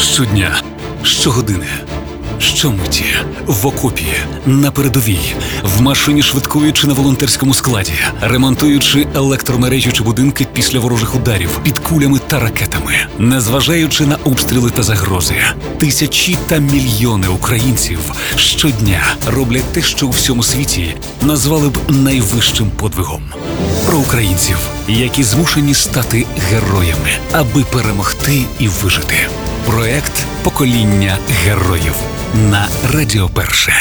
Щодня, щогодини, щомиті, в окопі, на передовій, в машині швидкої чи на волонтерському складі, ремонтуючи електромережі чи будинки після ворожих ударів під кулями та ракетами, незважаючи на обстріли та загрози, тисячі та мільйони українців щодня роблять те, що у всьому світі назвали б найвищим подвигом. Про українців, які змушені стати героями, аби перемогти і вижити. Проект Покоління героїв на Радіо Перше.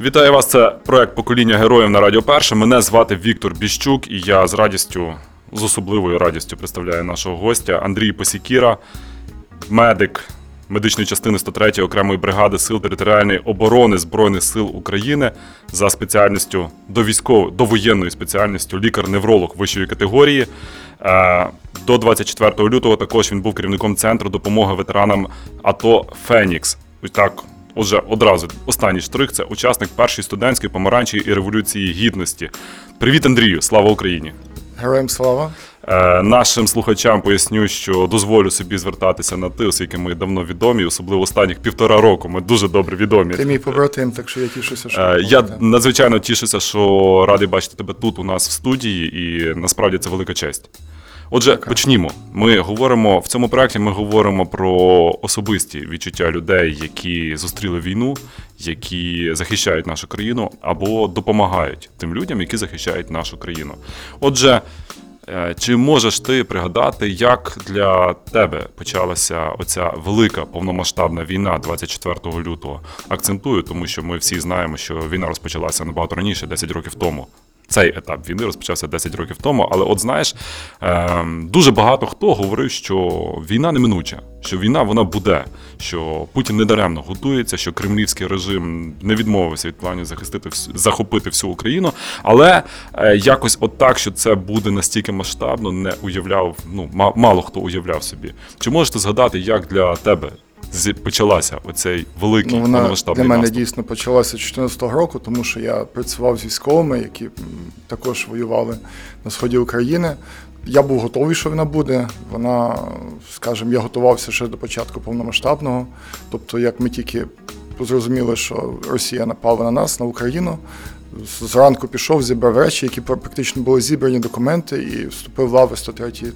Вітаю вас. Це проект Покоління героїв на Радіо Перше. Мене звати Віктор Біщук, і я з радістю, з особливою радістю представляю нашого гостя Андрій Посікіра, медик медичної частини 103 окремої бригади сил територіальної оборони Збройних сил України за спеціальністю до військової до воєнної спеціальністю лікар-невролог вищої категорії. Е, До 24 лютого також він був керівником центру допомоги ветеранам АТО Фенікс. Так. Отже, одразу останній штрих це учасник першої студентської помаранчої і революції гідності. Привіт, Андрію! Слава Україні! Героям слава. Е, нашим слухачам поясню, що дозволю собі звертатися на ти, оскільки ми давно відомі, особливо останніх півтора року. Ми дуже добре відомі. Ти мій побратим, так що я тішуся, що Е, Я надзвичайно тішуся, що радий бачити тебе тут у нас в студії, і насправді це велика честь. Отже, почнімо. Ми говоримо в цьому проєкті. Ми говоримо про особисті відчуття людей, які зустріли війну, які захищають нашу країну або допомагають тим людям, які захищають нашу країну. Отже, чи можеш ти пригадати, як для тебе почалася оця велика повномасштабна війна 24 лютого? Акцентую, тому що ми всі знаємо, що війна розпочалася набагато раніше, 10 років тому. Цей етап війни розпочався 10 років тому. Але, от знаєш, ем, дуже багато хто говорив, що війна неминуча, що війна вона буде, що Путін недаремно готується, що кремлівський режим не відмовився від планів захистити захопити всю Україну. Але е, якось от так, що це буде настільки масштабно, не уявляв. Ну мало хто уявляв собі. Чи можете згадати, як для тебе почалася оцей великий Ну, вона для мене наступ? дійсно почалася 2014 року, тому що я працював з військовими, які також воювали на сході України. Я був готовий, що вона буде. Вона, скажімо, я готувався ще до початку повномасштабного. Тобто, як ми тільки зрозуміли, що Росія напала на нас, на Україну. Зранку пішов, зібрав речі, які практично були зібрані документи, і вступив в лави 103-ї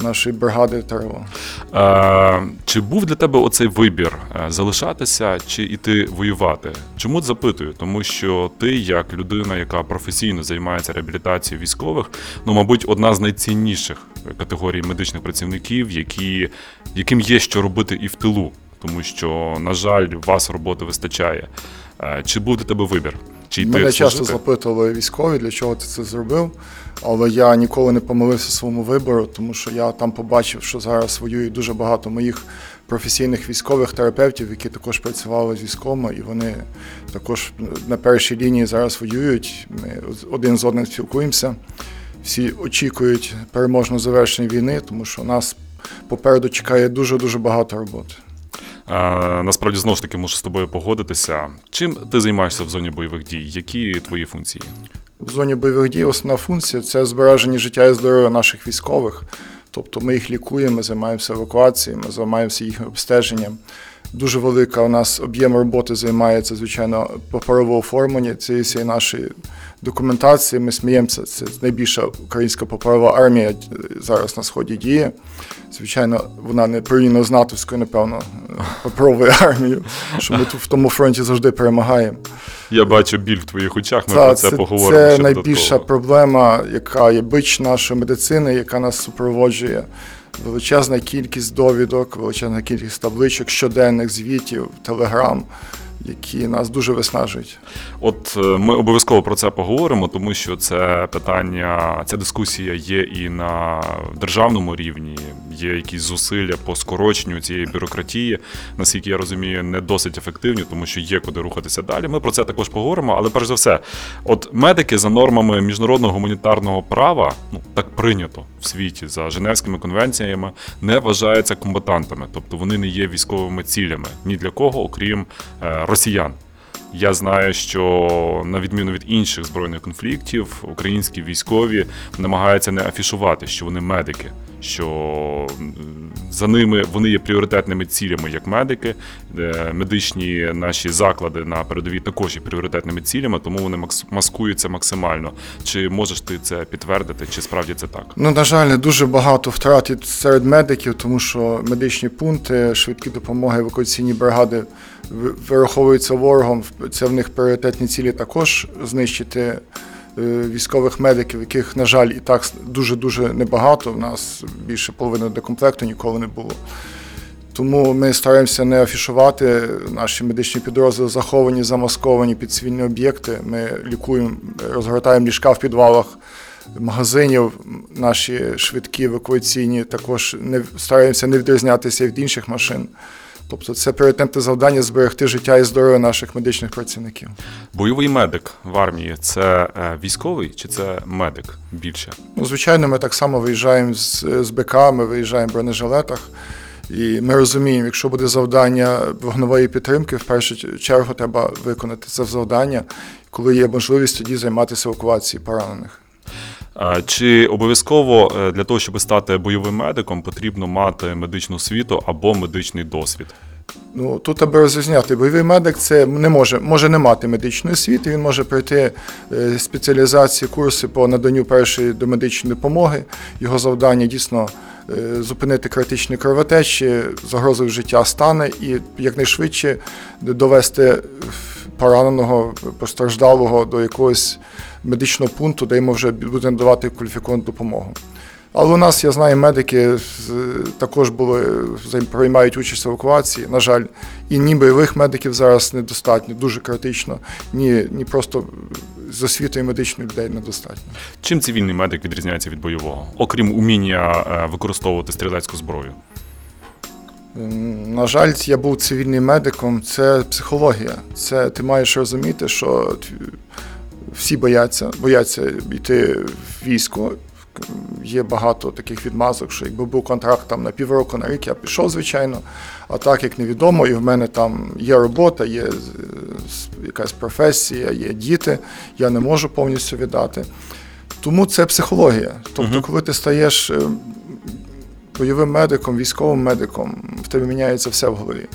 нашої бригади ТРО. Е, чи був для тебе оцей вибір е, залишатися чи іти воювати? Чому запитую? Тому що ти, як людина, яка професійно займається реабілітацією військових, ну мабуть, одна з найцінніших категорій медичних працівників, які, яким є що робити і в тилу, тому що, на жаль, вас роботи вистачає. Е, Чи був для тебе вибір? Чи Мене часто служити? запитували військові, для чого ти це зробив. Але я ніколи не помилився своєму вибору, тому що я там побачив, що зараз воює дуже багато моїх професійних військових терапевтів, які також працювали з військовими, і вони також на першій лінії зараз воюють. Ми один з одним спілкуємося. Всі очікують переможного завершення війни, тому що нас попереду чекає дуже дуже багато роботи. Е, Насправді знову ж таки можу з тобою погодитися. Чим ти займаєшся в зоні бойових дій? Які твої функції? В зоні бойових дій основна функція це збереження життя і здоров'я наших військових. Тобто ми їх лікуємо, займаємося евакуацією, ми займаємося їх обстеженням. Дуже велика у нас об'єм роботи займається, звичайно, паперове оформлення цієї нашої документації. Ми сміємося, це найбільша українська паперова армія е, зараз на сході діє. Звичайно, вона не порівняно з натовською, напевно, паперовою армією, що ми тут в тому фронті завжди перемагаємо. Я бачу біль в твоїх очах. Ми Та, про це, поговоримо. Це найбільша додатково. проблема, яка є бич нашої медицини, яка нас супроводжує. Величезна кількість довідок, величезна кількість табличок, щоденних звітів, телеграм, які нас дуже виснажують. От е, ми обов'язково про це поговоримо, тому що це питання, ця дискусія є і на державному рівні. Є якісь зусилля по скороченню цієї бюрократії, наскільки я розумію, не досить ефективні, тому що є куди рухатися далі. Ми про це також поговоримо. Але перш за все, от медики за нормами міжнародного гуманітарного права, ну так прийнято в світі за Женевськими конвенціями, не вважаються комбатантами, тобто вони не є військовими цілями ні для кого, окрім е, росіян. Я знаю, що на відміну від інших збройних конфліктів, українські військові намагаються не афішувати, що вони медики, що за ними вони є пріоритетними цілями як медики. Е, Медичні наші заклади на передовій також є пріоритетними цілями, тому вони маскуються максимально. Чи можеш ти це підтвердити, чи справді це так? Ну, на жаль, дуже багато втрат серед медиків, тому що медичні пункти, швидкі допомоги, евакуаційні бригади вираховуються ворогом. Це в них пріоритетні цілі також знищити е, військових медиків, яких, на жаль, і так дуже-дуже небагато. У нас більше половини декомплекту ніколи не було. Тому ми стараємося не афішувати наші медичні підрозділи, заховані, замасковані під цивільні об'єкти. Ми лікуємо, розгортаємо ліжка в підвалах магазинів. Наші швидкі евакуаційні також не стараємося не відрізнятися від інших машин. Тобто це пріоритетне завдання зберегти життя і здоров'я наших медичних працівників. Бойовий медик в армії це е, військовий чи це медик більше? Ну, звичайно, ми так само виїжджаємо з, з БК, ми виїжджаємо в бронежилетах. І ми розуміємо, якщо буде завдання вогневої підтримки, в першу чергу треба виконати це завдання, коли є можливість тоді займатися евакуацією поранених. Чи обов'язково е, для того, щоб стати бойовим медиком, потрібно мати медичну освіту або медичний досвід? Ну тут аби розрізняти, бойовий медик це не може, може не мати медичної освіти. Він може пройти е, спеціалізації, курси по наданню першої домедичної допомоги. Його завдання дійсно е, зупинити критичні кровотечі, загрози життя стане і якнайшвидше довести пораненого постраждалого до якогось медичного пункту, де йому вже буде надавати кваліфіковану допомогу. Але у нас, я знаю, медики також були приймають участь в евакуації. На жаль, і ні бойових медиків зараз недостатньо, дуже критично, ні, ні просто з освітою медичної людей недостатньо. Чим цивільний медик відрізняється від бойового, окрім уміння е, використовувати стрілецьку зброю? На жаль, я був цивільним медиком. Це психологія. Це ти маєш розуміти, що т- всі бояться, бояться йти в військо. Є багато таких відмазок, що якби був контракт там на півроку, на рік, я пішов, звичайно. А так як невідомо, і в мене там є робота, є е, якась професія, є діти, я не можу повністю віддати. Тому це психологія. Тобто, коли ти стаєш е, бойовим медиком, військовим медиком, в тебе міняється все в голові.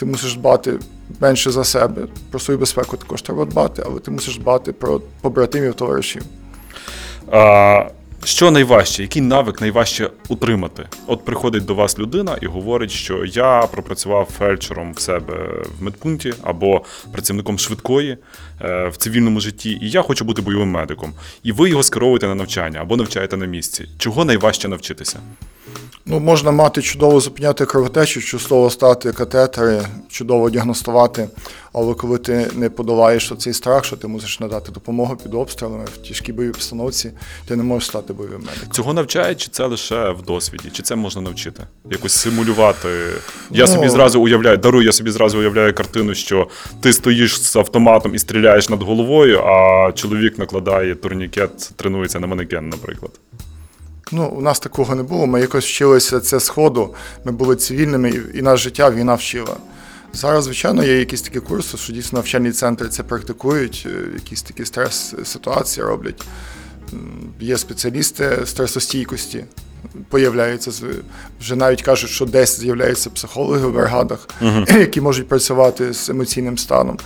Ти мусиш дбати менше за себе. Про свою безпеку також треба дбати, але ти мусиш дбати про побратимів, товаришів. А, що найважче? Який навик найважче утримати? От приходить до вас людина і говорить, що я пропрацював фельдшером в себе в медпункті або працівником швидкої е, в цивільному житті, і я хочу бути бойовим медиком. І ви його скеровуєте на навчання або навчаєте на місці. Чого найважче навчитися? Ну, можна мати чудово зупиняти кровотечу, чудово стати катетери, чудово діагностувати. Але коли ти не подолаєш цей страх, що ти мусиш надати допомогу під обстрілами в тяжкій бойовій постановці, ти не можеш стати бойовим медиком. Цього навчають, чи це лише в досвіді? Чи це можна навчити? Якось симулювати. Я Ну. собі зразу уявляю, дарую, я собі зразу уявляю картину, що ти стоїш з автоматом і стріляєш над головою, а чоловік накладає турнікет, тренується на манекен, наприклад. Ну, у нас такого не було. Ми якось вчилися це з ходу. Ми були цивільними, і, наше життя війна вчила. Зараз, звичайно, є якісь такі курси, що дійсно навчальні центри це практикують, е, якісь такі стрес-ситуації роблять. Є спеціалісти стресостійкості, появляються вже навіть кажуть, що десь з'являються психологи в бригадах, які можуть працювати з емоційним станом.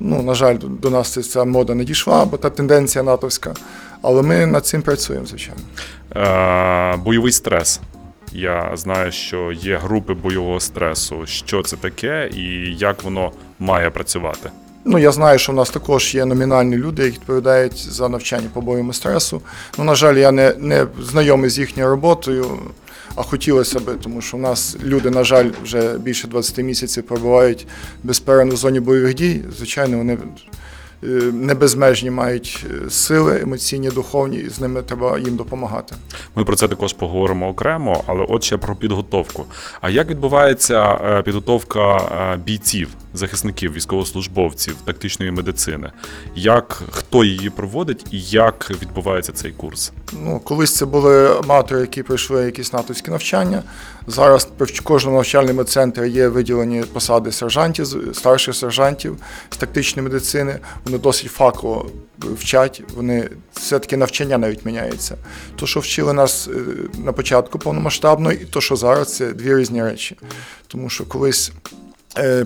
Ну, на жаль, до- нас ця мода не дійшла, бо та тенденція натовська. Але ми над цим працюємо, звичайно. Е, бойовий стрес. Я знаю, що є групи бойового стресу. Що це таке і як воно має працювати? Ну, я знаю, що в нас також є номінальні люди, які відповідають за навчання по бойовому стресу. Ну, на жаль, я не, не знайомий з їхньою роботою, а хотілося б, тому що в нас люди, на жаль, вже більше 20 місяців перебувають безперервно в зоні бойових дій. Звичайно, вони е, не безмежні мають е, сили емоційні, духовні, і з ними треба їм допомагати. Ми про це також поговоримо окремо, але от ще про підготовку. А як відбувається е, підготовка бійців захисників, військовослужбовців тактичної медицини. Як хто її проводить і як відбувається цей курс? Ну, колись це були аматори, які пройшли якісь натовські навчання. Зараз при кожному навчальному центрі є виділені посади сержантів, старших сержантів з тактичної медицини. Вони досить фахово вчать. Вони все-таки навчання навіть міняється. То, що вчили нас е, на початку повномасштабно, і то, що зараз, це дві різні речі. Тому що колись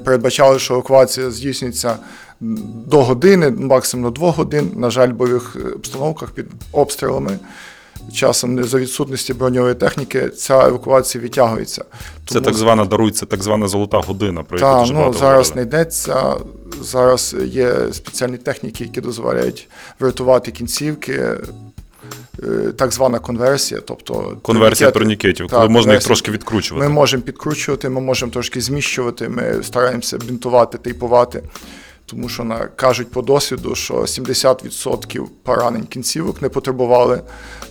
передбачали, що евакуація здійснюється до години, максимум до двох годин. На жаль, в бойових е, обстановках під обстрілами. Часом не за відсутності броньової техніки ця евакуація відтягується. Це так звана дарується, так звана золота година, про яку ну, багато зараз не йдеться. Зараз є спеціальні техніки, які дозволяють врятувати кінцівки. Е, Так звана конверсія, тобто Конверсія турнікетів, коли можна їх трошки відкручувати. Ми можемо підкручувати, ми можемо трошки зміщувати, ми стараємося бінтувати, тейпувати. Тому що на, кажуть по досвіду, що 70% поранень кінцівок не потребували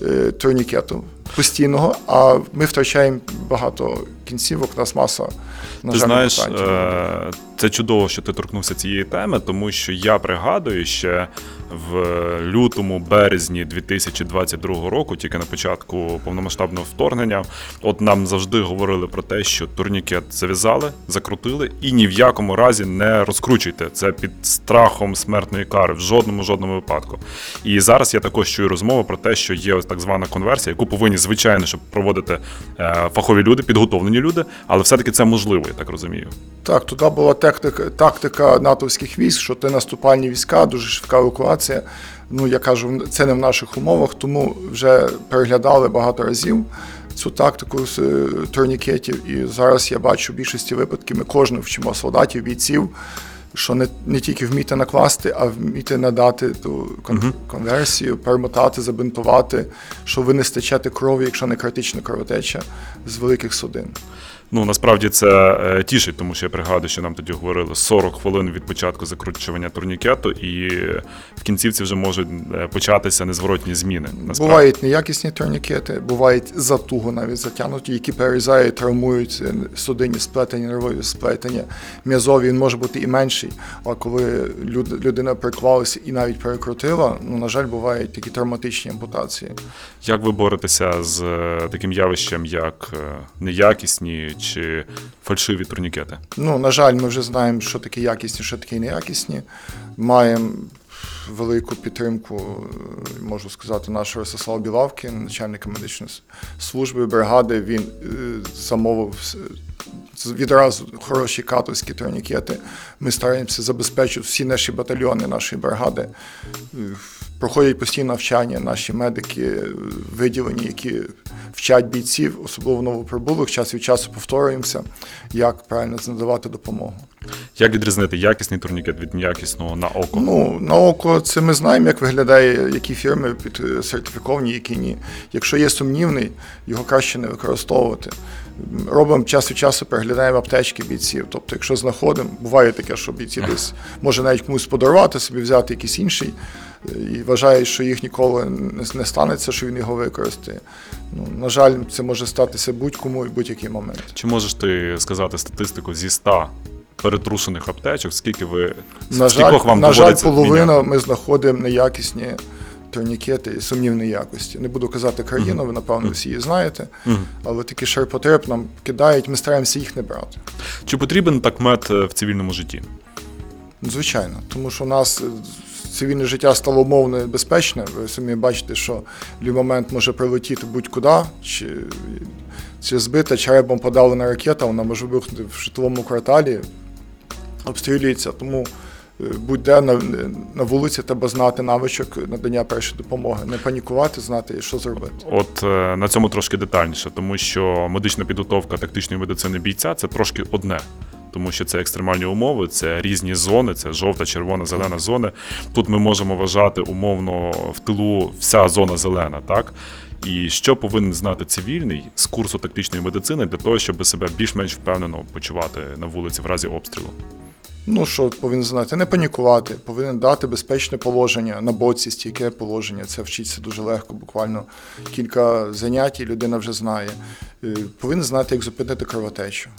е, турнікету постійного, а ми втрачаємо багато кінцівок, у нас маса на Ти жаль, знаєш, е, це чудово, що ти торкнувся цієї теми, тому що я пригадую ще в лютому, березні 2022 року, тільки на початку повномасштабного вторгнення, от нам завжди говорили про те, що турнікет зав'язали, закрутили і ні в якому разі не розкручуйте. Це під страхом смертної кари в жодному жодному випадку. І зараз я також чую розмову про те, що є ось так звана конверсія, яку повинні звичайно, щоб проводити е, фахові люди, підготовлені люди, але все-таки це можливо, я так розумію. Так, туди була тактика, тактика натовських військ, що ти наступальні війська, дуже швидка евакуація. Ну, я кажу, це не в наших умовах, тому вже переглядали багато разів цю тактику з е, турнікетів. І зараз я бачу в більшості випадків, ми кожного вчимо солдатів, бійців, що не, не тільки вміти накласти, а вміти надати ту кон- конверсію, перемотати, забинтувати, що ви не стечете крові, якщо не критична кровотеча з великих судин. Ну насправді це е, тішить, тому що я пригадую, що нам тоді говорили 40 хвилин від початку закручування турнікету, і в кінцівці вже можуть е, початися незворотні зміни. Насправді. Бувають неякісні турнікети, бувають затуго навіть затягнуті, які перерізають, травмують е, судинні сплетення, нервові сплетення, м'язові. Він може бути і менший. А коли людина приклалася і навіть перекрутила, ну на жаль, бувають такі травматичні ампутації. Як ви боретеся з е, таким явищем, як е, неякісні чи фальшиві турнікети? Ну, на жаль, ми вже знаємо, що таке якісні, що таке неякісні. Маємо велику підтримку, е, можу сказати, нашого Ростислава Білавки, начальника медичної служби бригади. Він е, замовив відразу хороші катовські турнікети. Ми стараємося забезпечити всі наші батальйони нашої бригади. Проходять постійно навчання, наші медики е, виділені, які вчать бійців, особливо новоприбулих, час від часу повторюємося, як правильно надавати допомогу. Як відрізнити якісний турнікет від неякісного на око? Ну, на око це ми знаємо, як виглядає, які фірми під е, сертифіковані, які ні. Якщо є сумнівний, його краще не використовувати. Робимо час від часу, переглядаємо аптечки бійців. Тобто, якщо знаходимо, буває таке, що бійці десь може навіть комусь подарувати, собі взяти якийсь інший і вважає, що їх ніколи не, не станеться, що він його використає. Ну, на жаль, це може статися будь-кому і будь-який момент. Чи можеш ти сказати статистику зі 100 перетрушених аптечок? Скільки ви На жаль, вам на жаль, половина міняти? ми знаходимо неякісні турнікети і сумнівної якості. Не буду казати країну, ви напевно всі її знаєте, але такі ширпотреб нам кидають, ми стараємося їх не брати. Чи потрібен такмет е, в цивільному житті? Звичайно, тому що у нас е, цивільне життя стало умовно небезпечне. Ви самі бачите, що в момент може прилетіти будь-куди, чи, чи збита черебом подалена ракета, вона може вибухнути в житловому кварталі, обстрілюється. Тому е, будь-де на, на вулиці треба знати навичок надання першої допомоги, не панікувати, знати, що зробити. От е, на цьому трошки детальніше, тому що медична підготовка тактичної медицини бійця це трошки одне. Тому що це екстремальні умови, це різні зони, це жовта, червона, зелена зони. Тут ми можемо вважати умовно в тилу вся зона зелена, так? І що повинен знати цивільний з курсу тактичної медицини для того, щоб себе більш-менш впевнено почувати на вулиці в разі обстрілу? Ну що повинен знати? Не панікувати, повинен дати безпечне положення на боці, стійке положення. Це вчиться дуже легко, буквально кілька занять, і людина вже знає. Е, Повинен знати, як зупинити кровотечу.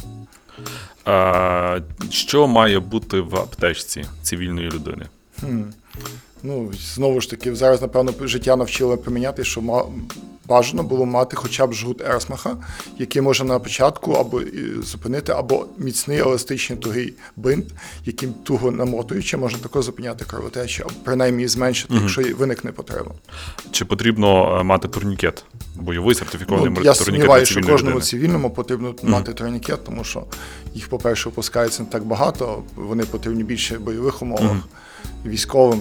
Що має бути в аптечці цивільної людини? Ну, знову ж таки, зараз, напевно, життя навчило поміняти, що ма- бажано було мати хоча б жгут Ерсмаха, який може на початку або зупинити, або міцний еластичний тугий бинт, яким туго намотуючи, можна також зупиняти кровотечу, або принаймні зменшити, якщо виникне потреба. Чи потрібно е, мати турнікет? Бойовий сертифікований Ну, я сумніваюся, що кожному людини? цивільному потрібно мати турнікет, тому що їх, по-перше, випускається не так багато, вони потрібні більше в бойових умовах, військовим.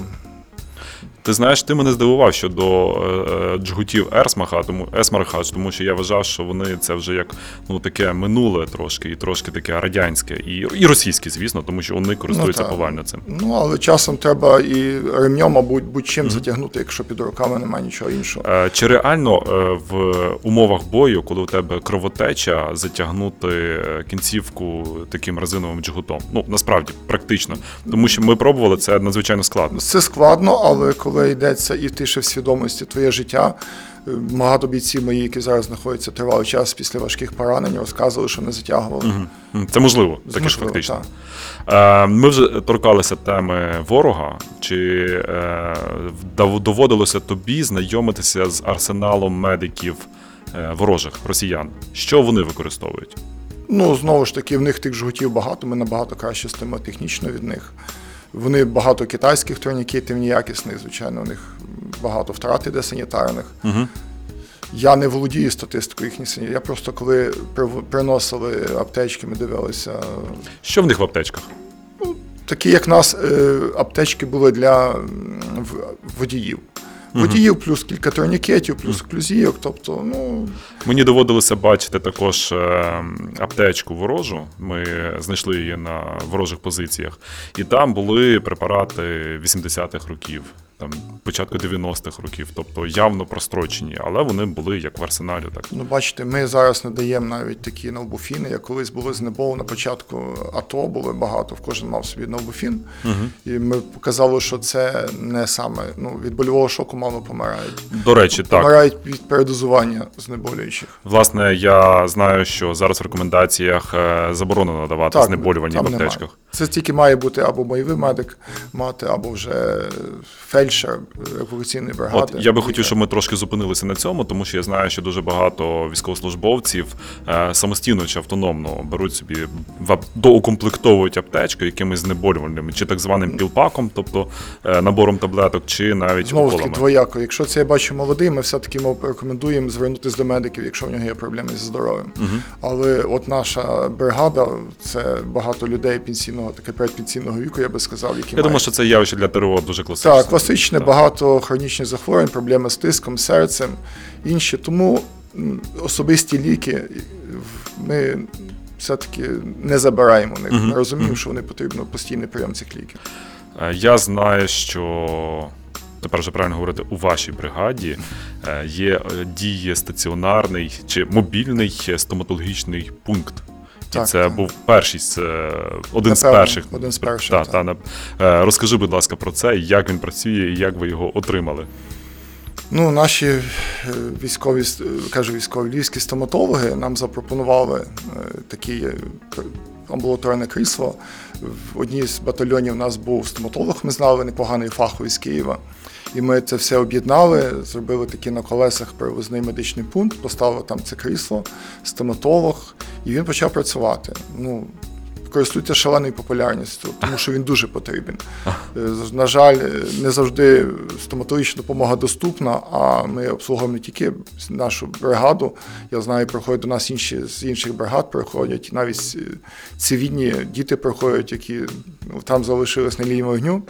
Ти знаєш, ти мене здивував щодо е, е, джгутів Ерсмаха, тому Есмарха, тому що я вважав, що вони це вже як ну таке минуле трошки, і трошки таке радянське, і, і російське, звісно, тому що вони користуються так. повально цим. Ну, але часом треба і ремнем, мабуть, будь-чим затягнути, якщо під руками немає нічого іншого. Е, Чи реально в умовах бою, коли у тебе кровотеча, затягнути кінцівку таким резиновим джгутом? Ну насправді практично, тому що ми пробували це надзвичайно складно. Це складно, але коли йдеться і ти ще в свідомості твоє життя, е, багато бійців мої, які зараз знаходяться тривалий час після важких поранень, розказували, що не затягували. Це можливо, таке ж фактично. так. Е, Ми вже торкалися теми ворога. Чи е, доводилося тобі знайомитися з арсеналом медиків ворожих росіян? Що вони використовують? Ну, знову ж таки, в них тих жгутів багато, ми набагато краще стоїмо технічно від них. Вони багато китайських турнікетів ніякісних, звичайно, у них багато втрат іде санітарних. Угу. Я не володію статистикою їхніх санітарів. Я просто коли приносили аптечки, ми дивилися. Що в них в аптечках? Такі, як нас, е, аптечки були для водіїв. Водіїв плюс кілька турнікетів, плюс клюзійок. Тобто, ну, Мені доводилося бачити також е, аптечку ворожу. Ми знайшли її на ворожих позиціях, і там були препарати 80-х років, там початку 90-х років, тобто явно прострочені, але вони були як в арсеналі. Так Ну, бачите, ми зараз не даємо навіть такі ноубуфіни, як колись були з НЕБО на початку АТО, були багато, в кожен мав собі ноубуфін. І ми показали, що це не саме ну, від больового шоку мало помирають. до речі, так Помирають від передозування знеболюючих. власне, я знаю, що зараз в рекомендаціях е, заборонено давати знеболювані в там немає. аптечках. Це тільки має бути або бойовий медик мати, або вже фельдшер евакуаційної бригади. От я би хотів, щоб ми трошки зупинилися на цьому, тому що я знаю, що дуже багато військовослужбовців е, самостійно чи автономно беруть собі в доукомплектовують аптечку якимись знеболювальними, чи так званим пілпаком, тобто е, набором таблеток, чи навіть Знову таки, двояко. Якщо це я бачу молодий, ми все-таки рекомендуємо звернутися до медиків, якщо в нього є проблеми зі здоров'ям. Але от наша бригада це багато людей пенсійного, таке передпенсійного віку, я би сказав, які Я думаю, що це явище для ТРО дуже класичне. так, класичне, багато хронічних захворювань, проблеми з тиском, серцем, інші. Тому особисті ліки в- ми все-таки не забираємо них. Ми розуміємо, що вони потрібно постійний прийом цих ліків. Е, Я знаю, що тепер вже правильно говорити, у вашій бригаді е, є е, діє стаціонарний чи мобільний е, стоматологічний пункт. І Так, це так. був перший з е, один з перших. один з перших, Та, так. та, на- е, розкажи, будь ласка, про це, як він працює і як ви його отримали. Ну, наші е, військові, кажу, військові львівські стоматологи нам запропонували таке е, амбулаторне крісло. В одній з батальйонів у нас був стоматолог, ми знали непоганий фаховий з Києва. І ми це все об'єднали, зробили такий на колесах перевозний медичний пункт, поставили там це крісло, стоматолог, і він почав працювати. Ну, користується шаленою популярністю, тому що він дуже потрібен. Е, На жаль, не завжди стоматологічна допомога доступна, а ми обслуговуємо не тільки нашу бригаду. Я знаю, приходять до нас інші з інших бригад, приходять навіть е, цивільні діти приходять, які там залишились на лінії вогню,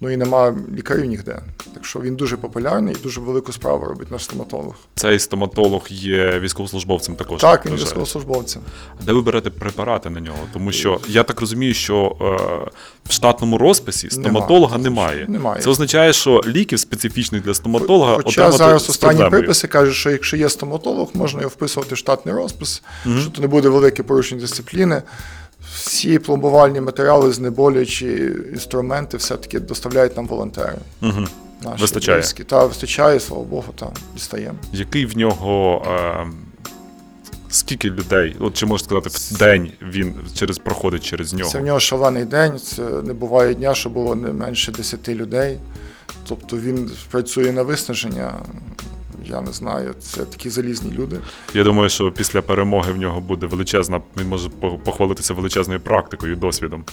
ну і нема лікарів ніде. Так що він дуже популярний і дуже велику справу робить наш стоматолог. Цей стоматолог є військовослужбовцем також. Так, він вважаю. військовослужбовцем. Де ви берете препарати на нього? Тому що я так розумію, що е, в штатному розписі стоматолога немає. Немає. Це означає, що ліків специфічних для стоматолога Хоча отримати зараз останні приписи кажуть, що якщо є стоматолог, можна його вписувати в штатний розпис, що то не буде велике порушення дисципліни. Всі пломбувальні матеріали, знеболюючі інструменти все-таки доставляють нам волонтери. Угу. Наші Вистачає. львівські. Та вистачає, слава Богу, та дістаємо. Який в нього е, Скільки людей, от чи можна сказати, в день він через проходить через нього? Це в нього шалений день. Це не буває дня, що було не менше 10 людей. Тобто він працює на виснаження. Я не знаю, це такі залізні люди. Я думаю, що після перемоги в нього буде величезна, він може похвалитися величезною практикою досвідом.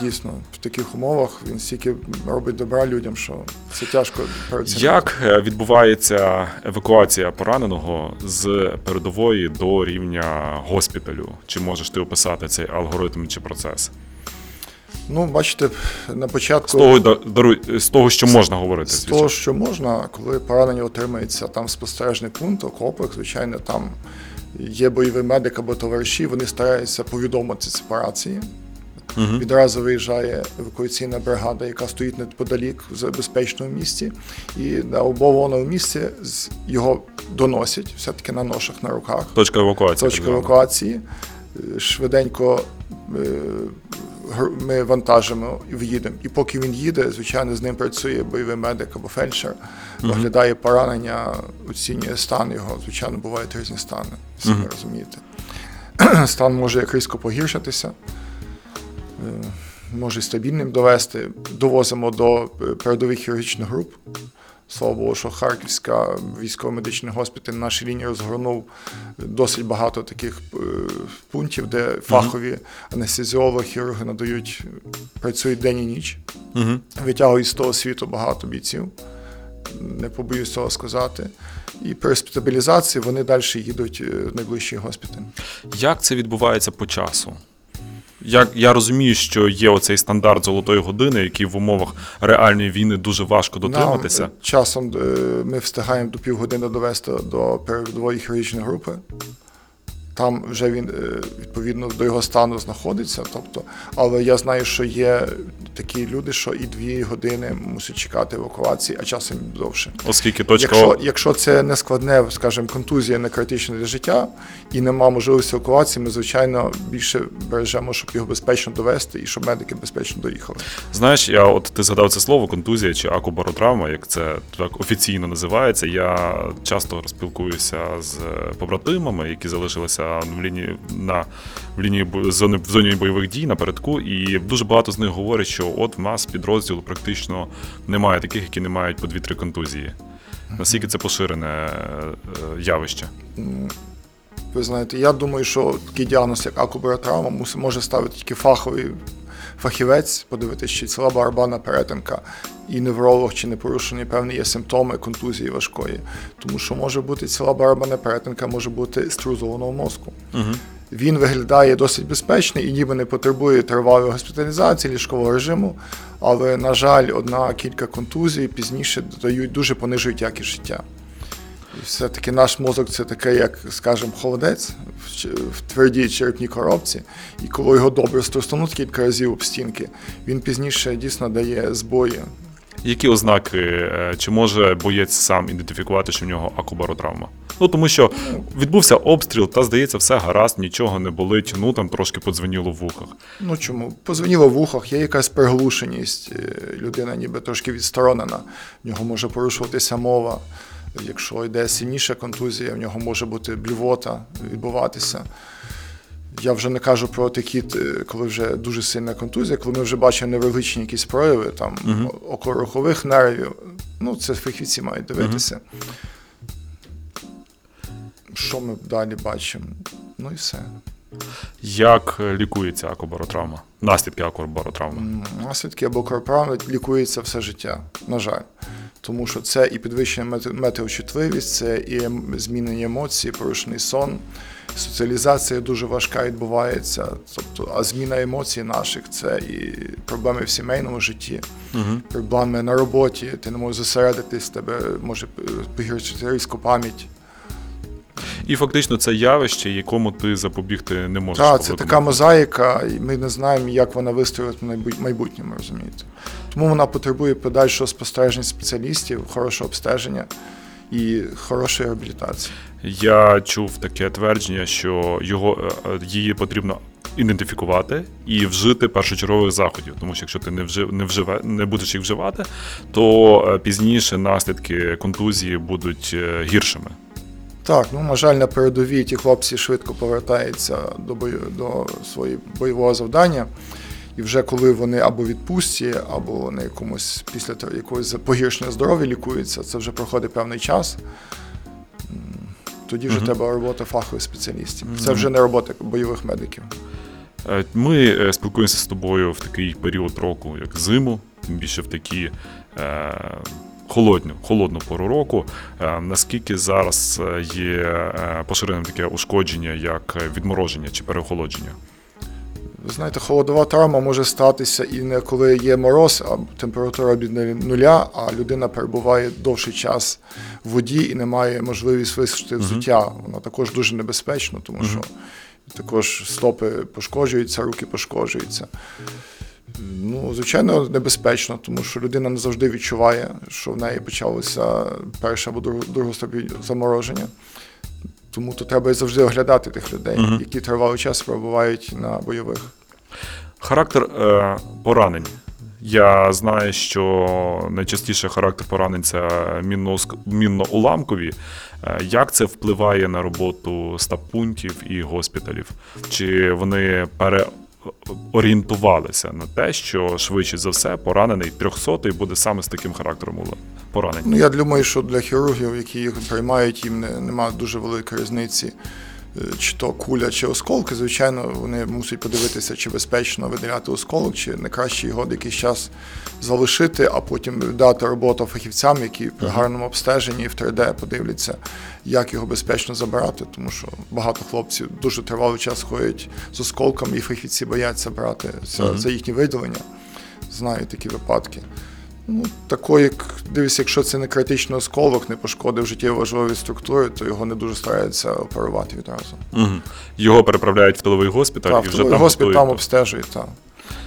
Дійсно, в таких умовах він стільки робить добра людям, що це тяжко переоцінити. Як е, відбувається евакуація пораненого з передової до рівня госпіталю? Чи можеш ти описати цей алгоритм чи процес? Ну, бачите, на початку З того, даруй, з того що можна говорити, з того, що можна, коли поранення отримається там спостережний пункт, окопик, звичайно, там є бойовий медик або товариші, вони стараються повідомити сепарації. Відразу виїжджає евакуаційна бригада, яка стоїть неподалік в безпечному місці, і на обованому місці його доносять все-таки на ношах на руках. Точка евакуації. Точка евакуації. Е, Швиденько е, ми вантажимо і в'їдемо. І поки він їде, звичайно, з ним працює бойовий медик або фельдшер, оглядає поранення, оцінює стан його. Звичайно, бувають різні стани, самі розумієте. Стан може як різко погіршитися, е, може стабільним довести. Довозимо до е, передових хірургічних груп. Слава Богу, що Харківська військово-медичний госпіталь на нашій лінії розгорнув досить багато таких е, пунктів, де фахові анестезіологи, хірурги надають, працюють день і ніч, Мгм. витягують з того світу багато бійців. Не побоюсь цього сказати. І при стабілізації вони далі їдуть е, в найближчий госпіталь. Як це відбувається по часу? Як я розумію, що є оцей стандарт золотої години, який в умовах реальної війни дуже важко дотриматися. Нам, е, часом е, ми встигаємо до півгодини довести до передової хірургічної групи. Там вже він е, відповідно до його стану знаходиться. Тобто, але я знаю, що є такі люди, що і дві години мусять чекати евакуації, а часом довше. Оскільки точка Якщо, якщо це не складне, скажімо, контузія не критична для життя і нема можливості евакуації, ми звичайно більше бережемо, щоб його безпечно довести і щоб медики безпечно доїхали. Знаєш, я от ти згадав це слово контузія чи акубаротравма, як це так офіційно називається. Я часто спілкуюся з побратимами, які залишилися в лінії на в лінії зони в зоні бойових дій напередку, і дуже багато з них говорять, що от в нас підрозділу практично немає таких, які не мають по 2-3 контузії. Наскільки це поширене е, явище? Ви знаєте, я думаю, що такий діагноз, як акубера травма, може ставити тільки фаховий фахівець, подивитися, чи ціла барабанна перетинка, і невролог, чи не порушені певні є симптоми контузії важкої. Тому що може бути ціла барабанна перетинка, може бути струс головного мозку. Він виглядає досить безпечний і ніби не потребує тривалої госпіталізації, ліжкового режиму, але, на жаль, одна кілька контузій пізніше дають дуже понижують якість життя. Все-таки наш мозок це таке, як, скажімо, холодець в, в твердій черепній коробці, і коли його добре струснуть кілька разів об стінки, він пізніше дійсно дає збої. Які ознаки, е, чи може боєць сам ідентифікувати, що в нього акубаротравма? Ну тому що відбувся обстріл, та здається, все гаразд, нічого не болить, ну там трошки подзвеніло в вухах. Ну чому? Позвоніло в ухах, є якась приглушеність, е, людина ніби трошки відсторонена, в нього може порушуватися мова. Якщо йде сильніша контузія, в нього може бути блювота відбуватися. Я вже не кажу про такі, е, коли вже дуже сильна контузія, коли ми вже бачимо неврологічні якісь прояви, там околорухових нервів. Ну, це фахівці мають дивитися. Що ми далі бачимо? Ну і все. Як лікується акубаротравма? Наслідки акубаротравми? Наслідки або лікується все життя, на жаль. Тому що це і підвищена метеочутливість, це і ем- змінені емоції, порушений сон, соціалізація дуже важка відбувається. Тобто, а зміна емоцій наших це і проблеми в сімейному житті, проблеми на роботі, ти не можеш зосередитись, тебе може е, погіршити різко пам'ять. І фактично це явище, якому ти запобігти не можеш. Так, це така мозаїка, і ми не знаємо, як вона вистоїть в майбутньому, розумієте. Тому вона потребує подальшого спостереження спеціалістів, хорошого обстеження і хорошої реабілітації. Я чув таке твердження, що його е, е, її потрібно ідентифікувати і вжити першочергових заходів. Тому що якщо ти не вжив, не вживе, не будеш їх вживати, то е, пізніше наслідки контузії будуть гіршими. Так, ну на жаль, на передовій ті хлопці швидко повертаються до бою до своєї бойового завдання. І вже коли вони або відпустці, або на якомусь після того якогось погіршення здоров'я лікуються, це вже проходить певний час. Тоді вже треба робота фахових спеціалістів. Це вже не робота бойових медиків. Е, Ми е, спілкуємося з тобою в такий період року, як зиму, тим більше в такі е, холодну, холодну пору року. Е, наскільки зараз є поширеним таке ушкодження, як відмороження чи переохолодження? Ви знаєте, холодова травма може статися і не коли є мороз, а температура біля нуля, а людина перебуває довший час в воді і не має можливість висушити взуття. Воно також дуже небезпечно, тому що також стопи пошкоджуються, руки пошкоджуються. Ну, звичайно, небезпечно, тому що людина не завжди відчуває, що в неї почалося перше або друге ступінь замороження. Тому то треба завжди оглядати тих людей, угу. які тривалий час перебувають на бойових. Характер е, поранень. Я знаю, що найчастіше характер поранень це мінно- мінно-уламкові. Е, Як це впливає на роботу стаб-пунктів і госпіталів? Чи вони переорієнтувалися на те, що швидше за все поранений 300-й буде саме з таким характером поранень? Ну, я думаю, що для хірургів, які їх приймають, їм не, немає дуже великої різниці, чи то куля, чи осколки. Звичайно, вони мусять подивитися, чи безпечно виділяти осколок, чи не краще його якийсь час залишити, а потім дати роботу фахівцям, які при гарному обстеженні в 3D подивляться, як його безпечно забирати, тому що багато хлопців дуже тривалий час ходять з осколками, і фахівці бояться брати Мгм. за їхні виділення. Знаю такі випадки. Ну, такої, як дивись, якщо це не критичний осколок, не пошкодив життєво важливі структури, то його не дуже стараються оперувати відразу. Угу. Його переправляють в тиловий госпіталь Так, і вже там госпіталь там обстежує. Так.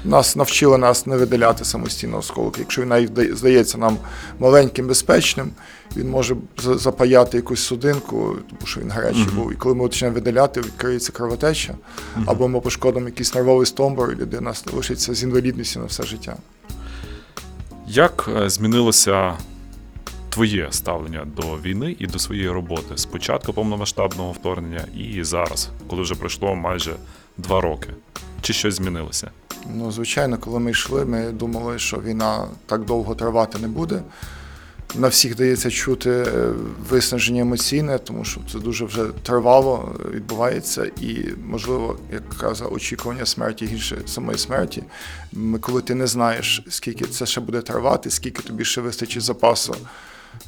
Нас навчили нас не видаляти самостійно осколок. Якщо він навіть здається нам маленьким, безпечним, він може за- запаяти якусь судинку, тому що він гарячий Мгм. був. І коли ми почнемо видаляти, відкриється кровотеча, або ми пошкодимо якийсь нервовий стомбор, і людина лишиться з інвалідністю на все життя. Як е, змінилося твоє ставлення до війни і до своєї роботи з початку повномасштабного вторгнення і зараз, коли вже пройшло майже два роки? Чи щось змінилося? Ну, звичайно, коли ми йшли, ми думали, що війна так довго тривати не буде. На всіх дається чути е, виснаження емоційне, тому що це дуже вже тривало е, відбувається, і, можливо, як казав, очікування смерті гірше самої смерті. Коли ти не знаєш, скільки це ще буде тривати, скільки тобі ще вистачить запасу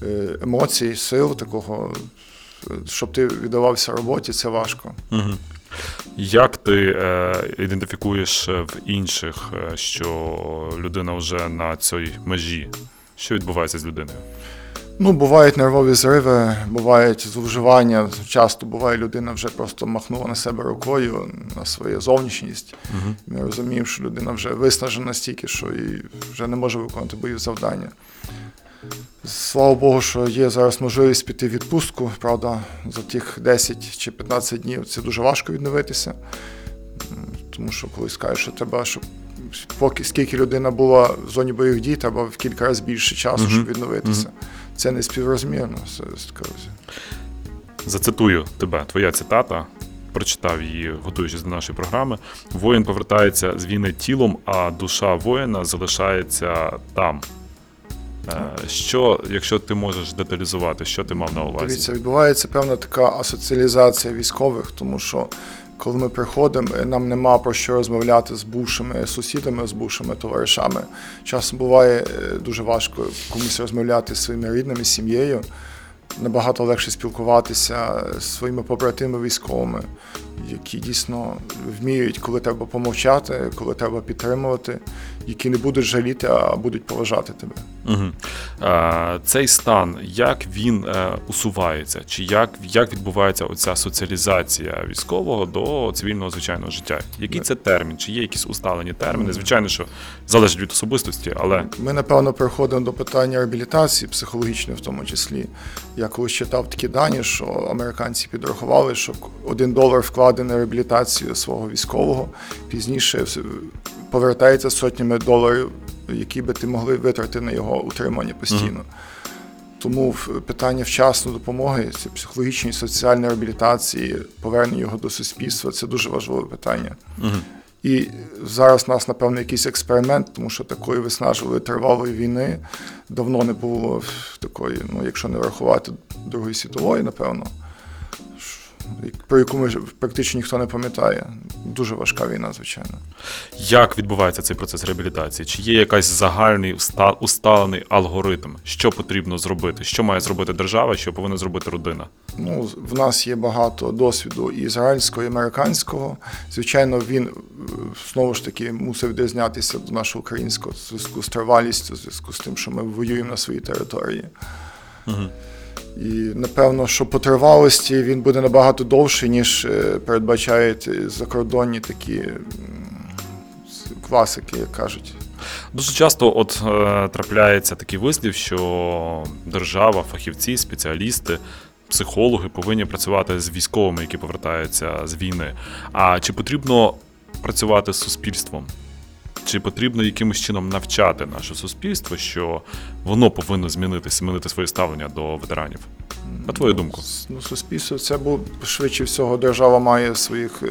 е, емоцій, сил, такого, щоб ти віддавався роботі, це важко. Угу. Як ти е, ідентифікуєш в інших, що людина вже на цій межі? Що відбувається з людиною? Ну, бувають нервові зриви, бувають зловживання. Часто буває, людина вже просто махнула на себе рукою на свою зовнішність. Угу. Ми розуміємо, що людина вже виснажена настільки, що і вже не може виконувати бойові завдання. Слава Богу, що є зараз можливість піти в відпустку. Правда, за тих 10 чи 15 днів це дуже важко відновитися. Тому що коли скажеш, що треба, щоб поки скільки людина була в зоні бойових дій, треба в кілька разів більше часу, щоб відновитися. Це не співрозмірно. з- з такою. Зацитую тебе, твоя цитата. Прочитав її, готуючись до нашої програми. Воїн повертається з війни тілом, а душа воїна залишається там. Е, Що, якщо ти можеш деталізувати, що ти мав на увазі? Дивіться, відбувається певна така асоціалізація військових, тому що коли ми приходимо, е, нам нема про що розмовляти з бувшими сусідами, з бувшими товаришами. Часом буває е, дуже важко комусь розмовляти зі своїми рідними, з сім'єю. Набагато легше спілкуватися з своїми побратимами військовими, які дійсно вміють, коли треба помовчати, коли треба підтримувати, які не будуть жаліти, а будуть поважати тебе. Угу. Е, цей стан, як він е, усувається, чи як, як відбувається оця соціалізація військового до цивільного звичайного життя? Який це термін? Чи є якісь усталені терміни? Звичайно, що залежить від особистості, але Ми, напевно, переходимо до питання реабілітації, психологічної в тому числі. Я колись читав такі дані, що американці підрахували, що один долар вкладений в реабілітацію свого військового пізніше повертається сотнями доларів, які би ти могли витратити на його утримання постійно. Тому питання вчасної допомоги, це психологічної, соціальної реабілітації, повернення його до суспільства це дуже важливе питання. І зараз у нас, напевно, якийсь експеримент, тому що такої виснажливої тривалої війни давно не було такої, ну, якщо не врахувати Другої світової, напевно, про яку ми практично ніхто не пам'ятає. Дуже важка війна, звичайно. Як відбувається цей процес реабілітації? Чи є якийсь загальний уста- усталений алгоритм? Що потрібно зробити? Що має зробити держава, що повинна зробити родина? Ну, в нас є багато досвіду і ізраїльського, і американського. Звичайно, він е, знову ж таки мусив відрізнятися до нашого українського в зв'язку з тривалістю, в зв'язку з тим, що ми воюємо на своїй території. І напевно, що по тривалості він буде набагато довший, ніж е, передбачають е, закордонні такі класики, як кажуть. Дуже часто от е, трапляється такий вислів, що держава, фахівці, спеціалісти, психологи повинні працювати з військовими, які повертаються з війни. А чи потрібно працювати з суспільством? Чи потрібно якимось чином навчати наше суспільство, що воно повинно змінитися, змінити своє ставлення до ветеранів? На твою думку? Ну, суспільство це був швидше всього. Держава має своїх е,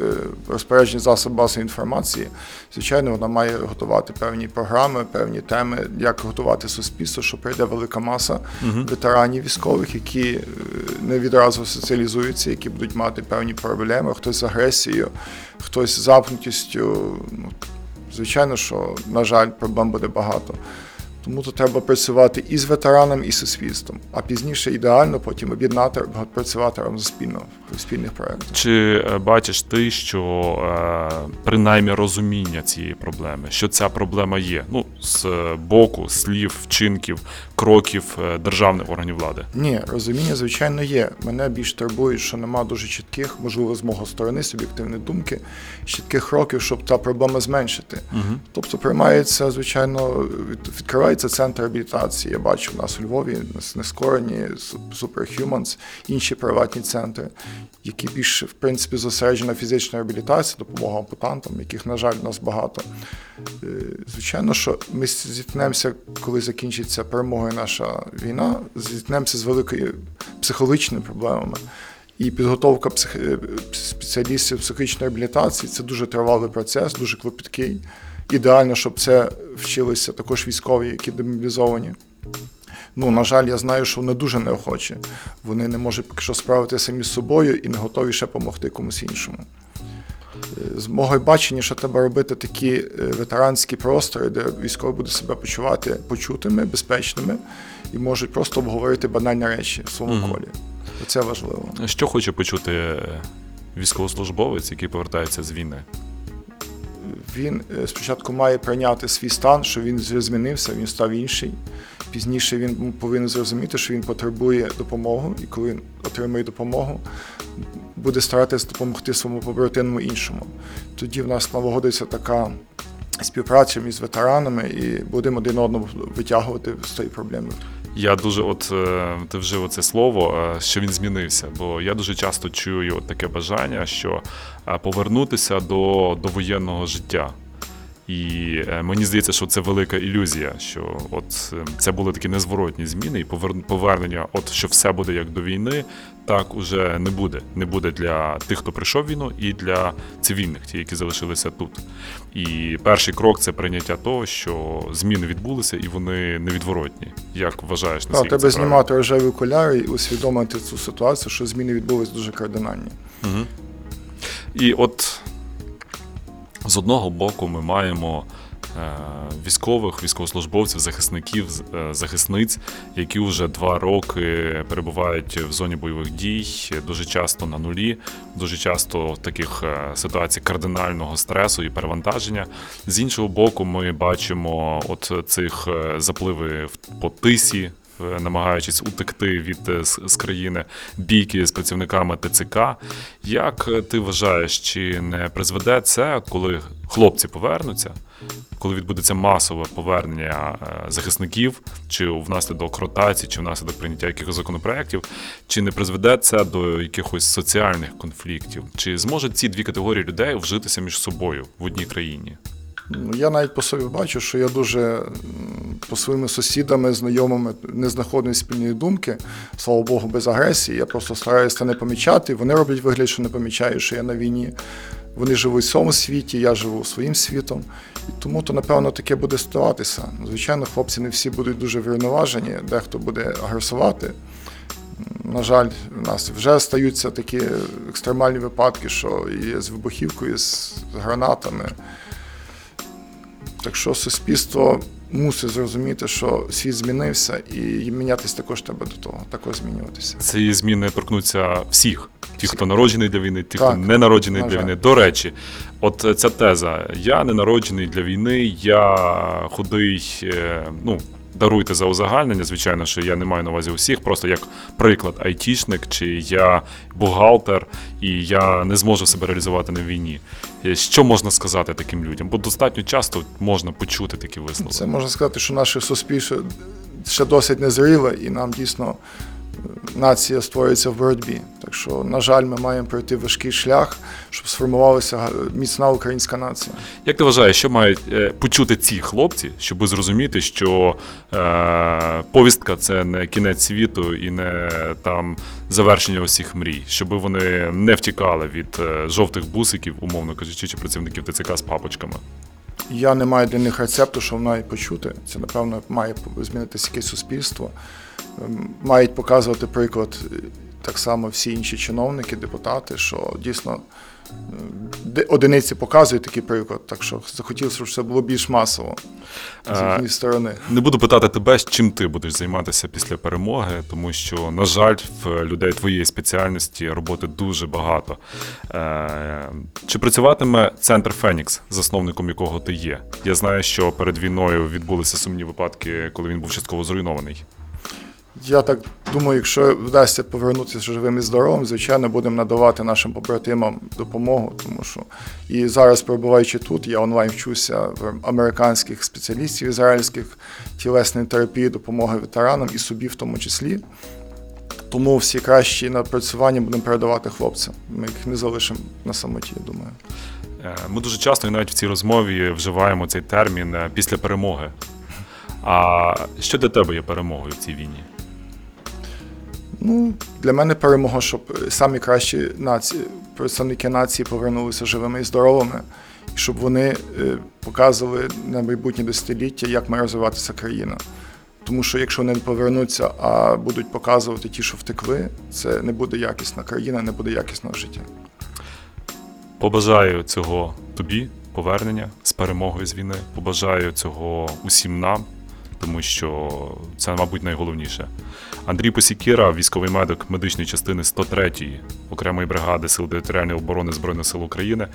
розпоряджень засоб базової інформації. Звичайно, вона має готувати певні програми, певні теми, як готувати суспільство, що прийде велика маса ветеранів військових, які е, не відразу соціалізуються, які будуть мати певні проблеми, хтось з агресією, хтось з замкнутістю. Звичайно, що, на жаль, проблем буде багато. Тому тут треба працювати і з ветеранами, і з суспільством. А пізніше ідеально потім об'єднати, працювати разом спільно в спільних проєктах. Чи е, бачиш ти, що е, принаймні розуміння цієї проблеми, що ця проблема є? Ну, з е, боку, слів, вчинків, кроків державних органів влади? Ні, розуміння, звичайно, є. Мене більш турбує, що нема дуже чітких, можливо, з мого сторони, суб'єктивної думки, чітких кроків, щоб та проблема зменшити. Тобто приймається, звичайно, від- відкривається центр реабілітації. Я бачу у нас у Львові, нескорені, Superhumans, інші приватні центри, які більш, в принципі, зосереджені на фізичній реабілітації, допомога ампутантам, яких, на жаль, у нас багато. Е, Звичайно, що ми зіткнемося, коли закінчиться перемогою наша війна, зіткнемося з великою психологічними проблемами. І підготовка псих... е, спеціалістів психічної реабілітації це дуже тривалий процес, дуже клопіткий. Ідеально, щоб це вчилися також військові, які демобілізовані. Ну, на жаль, я знаю, що вони дуже неохочі. Вони не можуть поки що справитися самі з собою і не готові ще допомогти комусь іншому. Е, З мого бачення, що треба робити такі е, ветеранські простори, де військові будуть себе почувати почутими, безпечними і можуть просто обговорити банальні речі в своєму колі. Це важливо. Що хоче почути е, військовослужбовець, який повертається з війни? Він е, спочатку має прийняти свій стан, що він змінився, він став інший. Пізніше він повинен зрозуміти, що він потребує допомоги, і коли він отримує допомогу, буде старатися допомогти своєму побратиму іншому. Тоді в нас налагодиться така співпраця між ветеранами і будемо один одного витягувати з тієї проблеми. Я дуже, от е, ти вжив оце слово, е, що він змінився. Бо я дуже часто чую таке бажання, що е, повернутися до, до воєнного життя. І е, мені здається, що це велика ілюзія, що от е, це були такі незворотні зміни, і повернення, от що все буде як до війни, так уже не буде. Не буде для тих, хто прийшов війну, і для цивільних, ті, які залишилися тут. І перший крок це прийняття того, що зміни відбулися і вони невідворотні. Як вважаєш, треба це знімати рожеві окуляри і усвідомити цю ситуацію, що зміни відбулись дуже кардинальні. Мгм. І от з одного боку ми маємо е, військових, військовослужбовців, захисників, е, захисниць, які вже два роки перебувають в зоні бойових дій, дуже часто на нулі, дуже часто в таких е, ситуацій кардинального стресу і перевантаження. З іншого боку, ми бачимо от цих запливи по тисі. Е, Намагаючись утекти від е, з, країни бійки з працівниками ТЦК. Як е, ти вважаєш, чи не призведе це, коли хлопці повернуться, коли відбудеться масове повернення захисників, чи внаслідок ротації, чи внаслідок прийняття якихось законопроєктів, чи не призведе це до якихось соціальних конфліктів? Чи зможуть ці дві категорії людей вжитися між собою в одній країні? Ну, Я навіть по собі бачу, що я дуже по своїми сусідами, знайомими не знаходимо спільної думки. Слава Богу, без агресії. Я просто стараюся це не помічати. Вони роблять вигляд, що не помічають, що я на війні. Вони живуть в своєму світі, я живу своїм світом. І тому то, напевно, таке буде ставатися. Звичайно, хлопці не всі будуть дуже врівноважені, дехто буде агресувати. На жаль, у нас вже стаються такі екстремальні випадки, що і з вибухівкою, і з гранатами. Так що суспільство мусить зрозуміти, що світ змінився, і мінятися також треба до того, також змінюватися. Ці зміни торкнуться всіх. Ті, хто народжений для війни, ті, хто не народжений на для війни. До речі, от ця теза: я не народжений для війни, я худий, е, ну. Даруйте за узагальнення, звичайно, що я не маю на увазі усіх, просто як приклад айтішник, чи я бухгалтер, і я не зможу себе реалізувати на війні. Е, Що можна сказати таким людям? Бо достатньо часто можна почути такі висновки. Це можна сказати, що наше суспільство ще досить незріле, і нам дійсно нація створюється в боротьбі. Так що, на жаль, ми маємо пройти важкий шлях, щоб сформувалася міцна українська нація. Як ти вважаєш, що мають е, почути ці хлопці, щоб зрозуміти, що е, повістка це не кінець світу і не там завершення усіх мрій, щоб вони не втікали від е, жовтих бусиків, умовно кажучи, чи працівників ТЦК з папочками? Я не маю для них рецепту, що вони мають почути. Це, напевно, має змінитися якесь суспільство. Ем, Мають показувати приклад так само всі інші чиновники, депутати, що дійсно одиниці показують такий приклад. Так що захотілося, щоб це було більш масово з Е, їхньої сторони. Не буду питати тебе, чим ти будеш займатися після перемоги, тому що, на жаль, в людей твоєї спеціальності роботи дуже багато. Е, чи працюватиме центр Фенікс, засновником якого ти є? Я знаю, що перед війною відбулися сумні випадки, коли він був частково зруйнований. Я так думаю, якщо вдасться повернутися живим і здоровим, звичайно, будемо надавати нашим побратимам допомогу, тому що і зараз, перебуваючи тут, я онлайн вчуся в американських спеціалістів ізраїльських тілесної терапії, допомоги ветеранам і собі в тому числі. Тому всі кращі напрацювання будемо передавати хлопцям. Ми їх не залишимо на самоті, я думаю. Е, Ми дуже часто і навіть в цій розмові вживаємо цей термін е, після перемоги. А що для тебе є перемогою в цій війні? Ну, для мене перемога, щоб самі кращі нації, представники нації повернулися живими і здоровими, і щоб вони е, показували на майбутнє десятиліття, як має розвиватися країна. Тому що якщо вони не повернуться, а будуть показувати ті, що втекли, це не буде якісна країна, не буде якісного життя. Побажаю цього тобі, повернення з перемогою з війни. Побажаю цього усім нам, тому що це, мабуть, найголовніше. Андрій Посікіра, військовий медик медичної частини 103-ї окремої бригади Сил територіальної оборони Збройних сил України,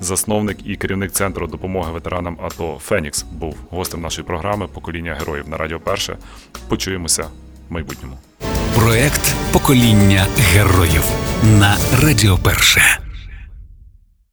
засновник і керівник центру допомоги ветеранам АТО Фенікс, був гостем нашої програми Покоління героїв на Радіо Перше. Почуємося в майбутньому. Проект Покоління героїв на Радіо Перше.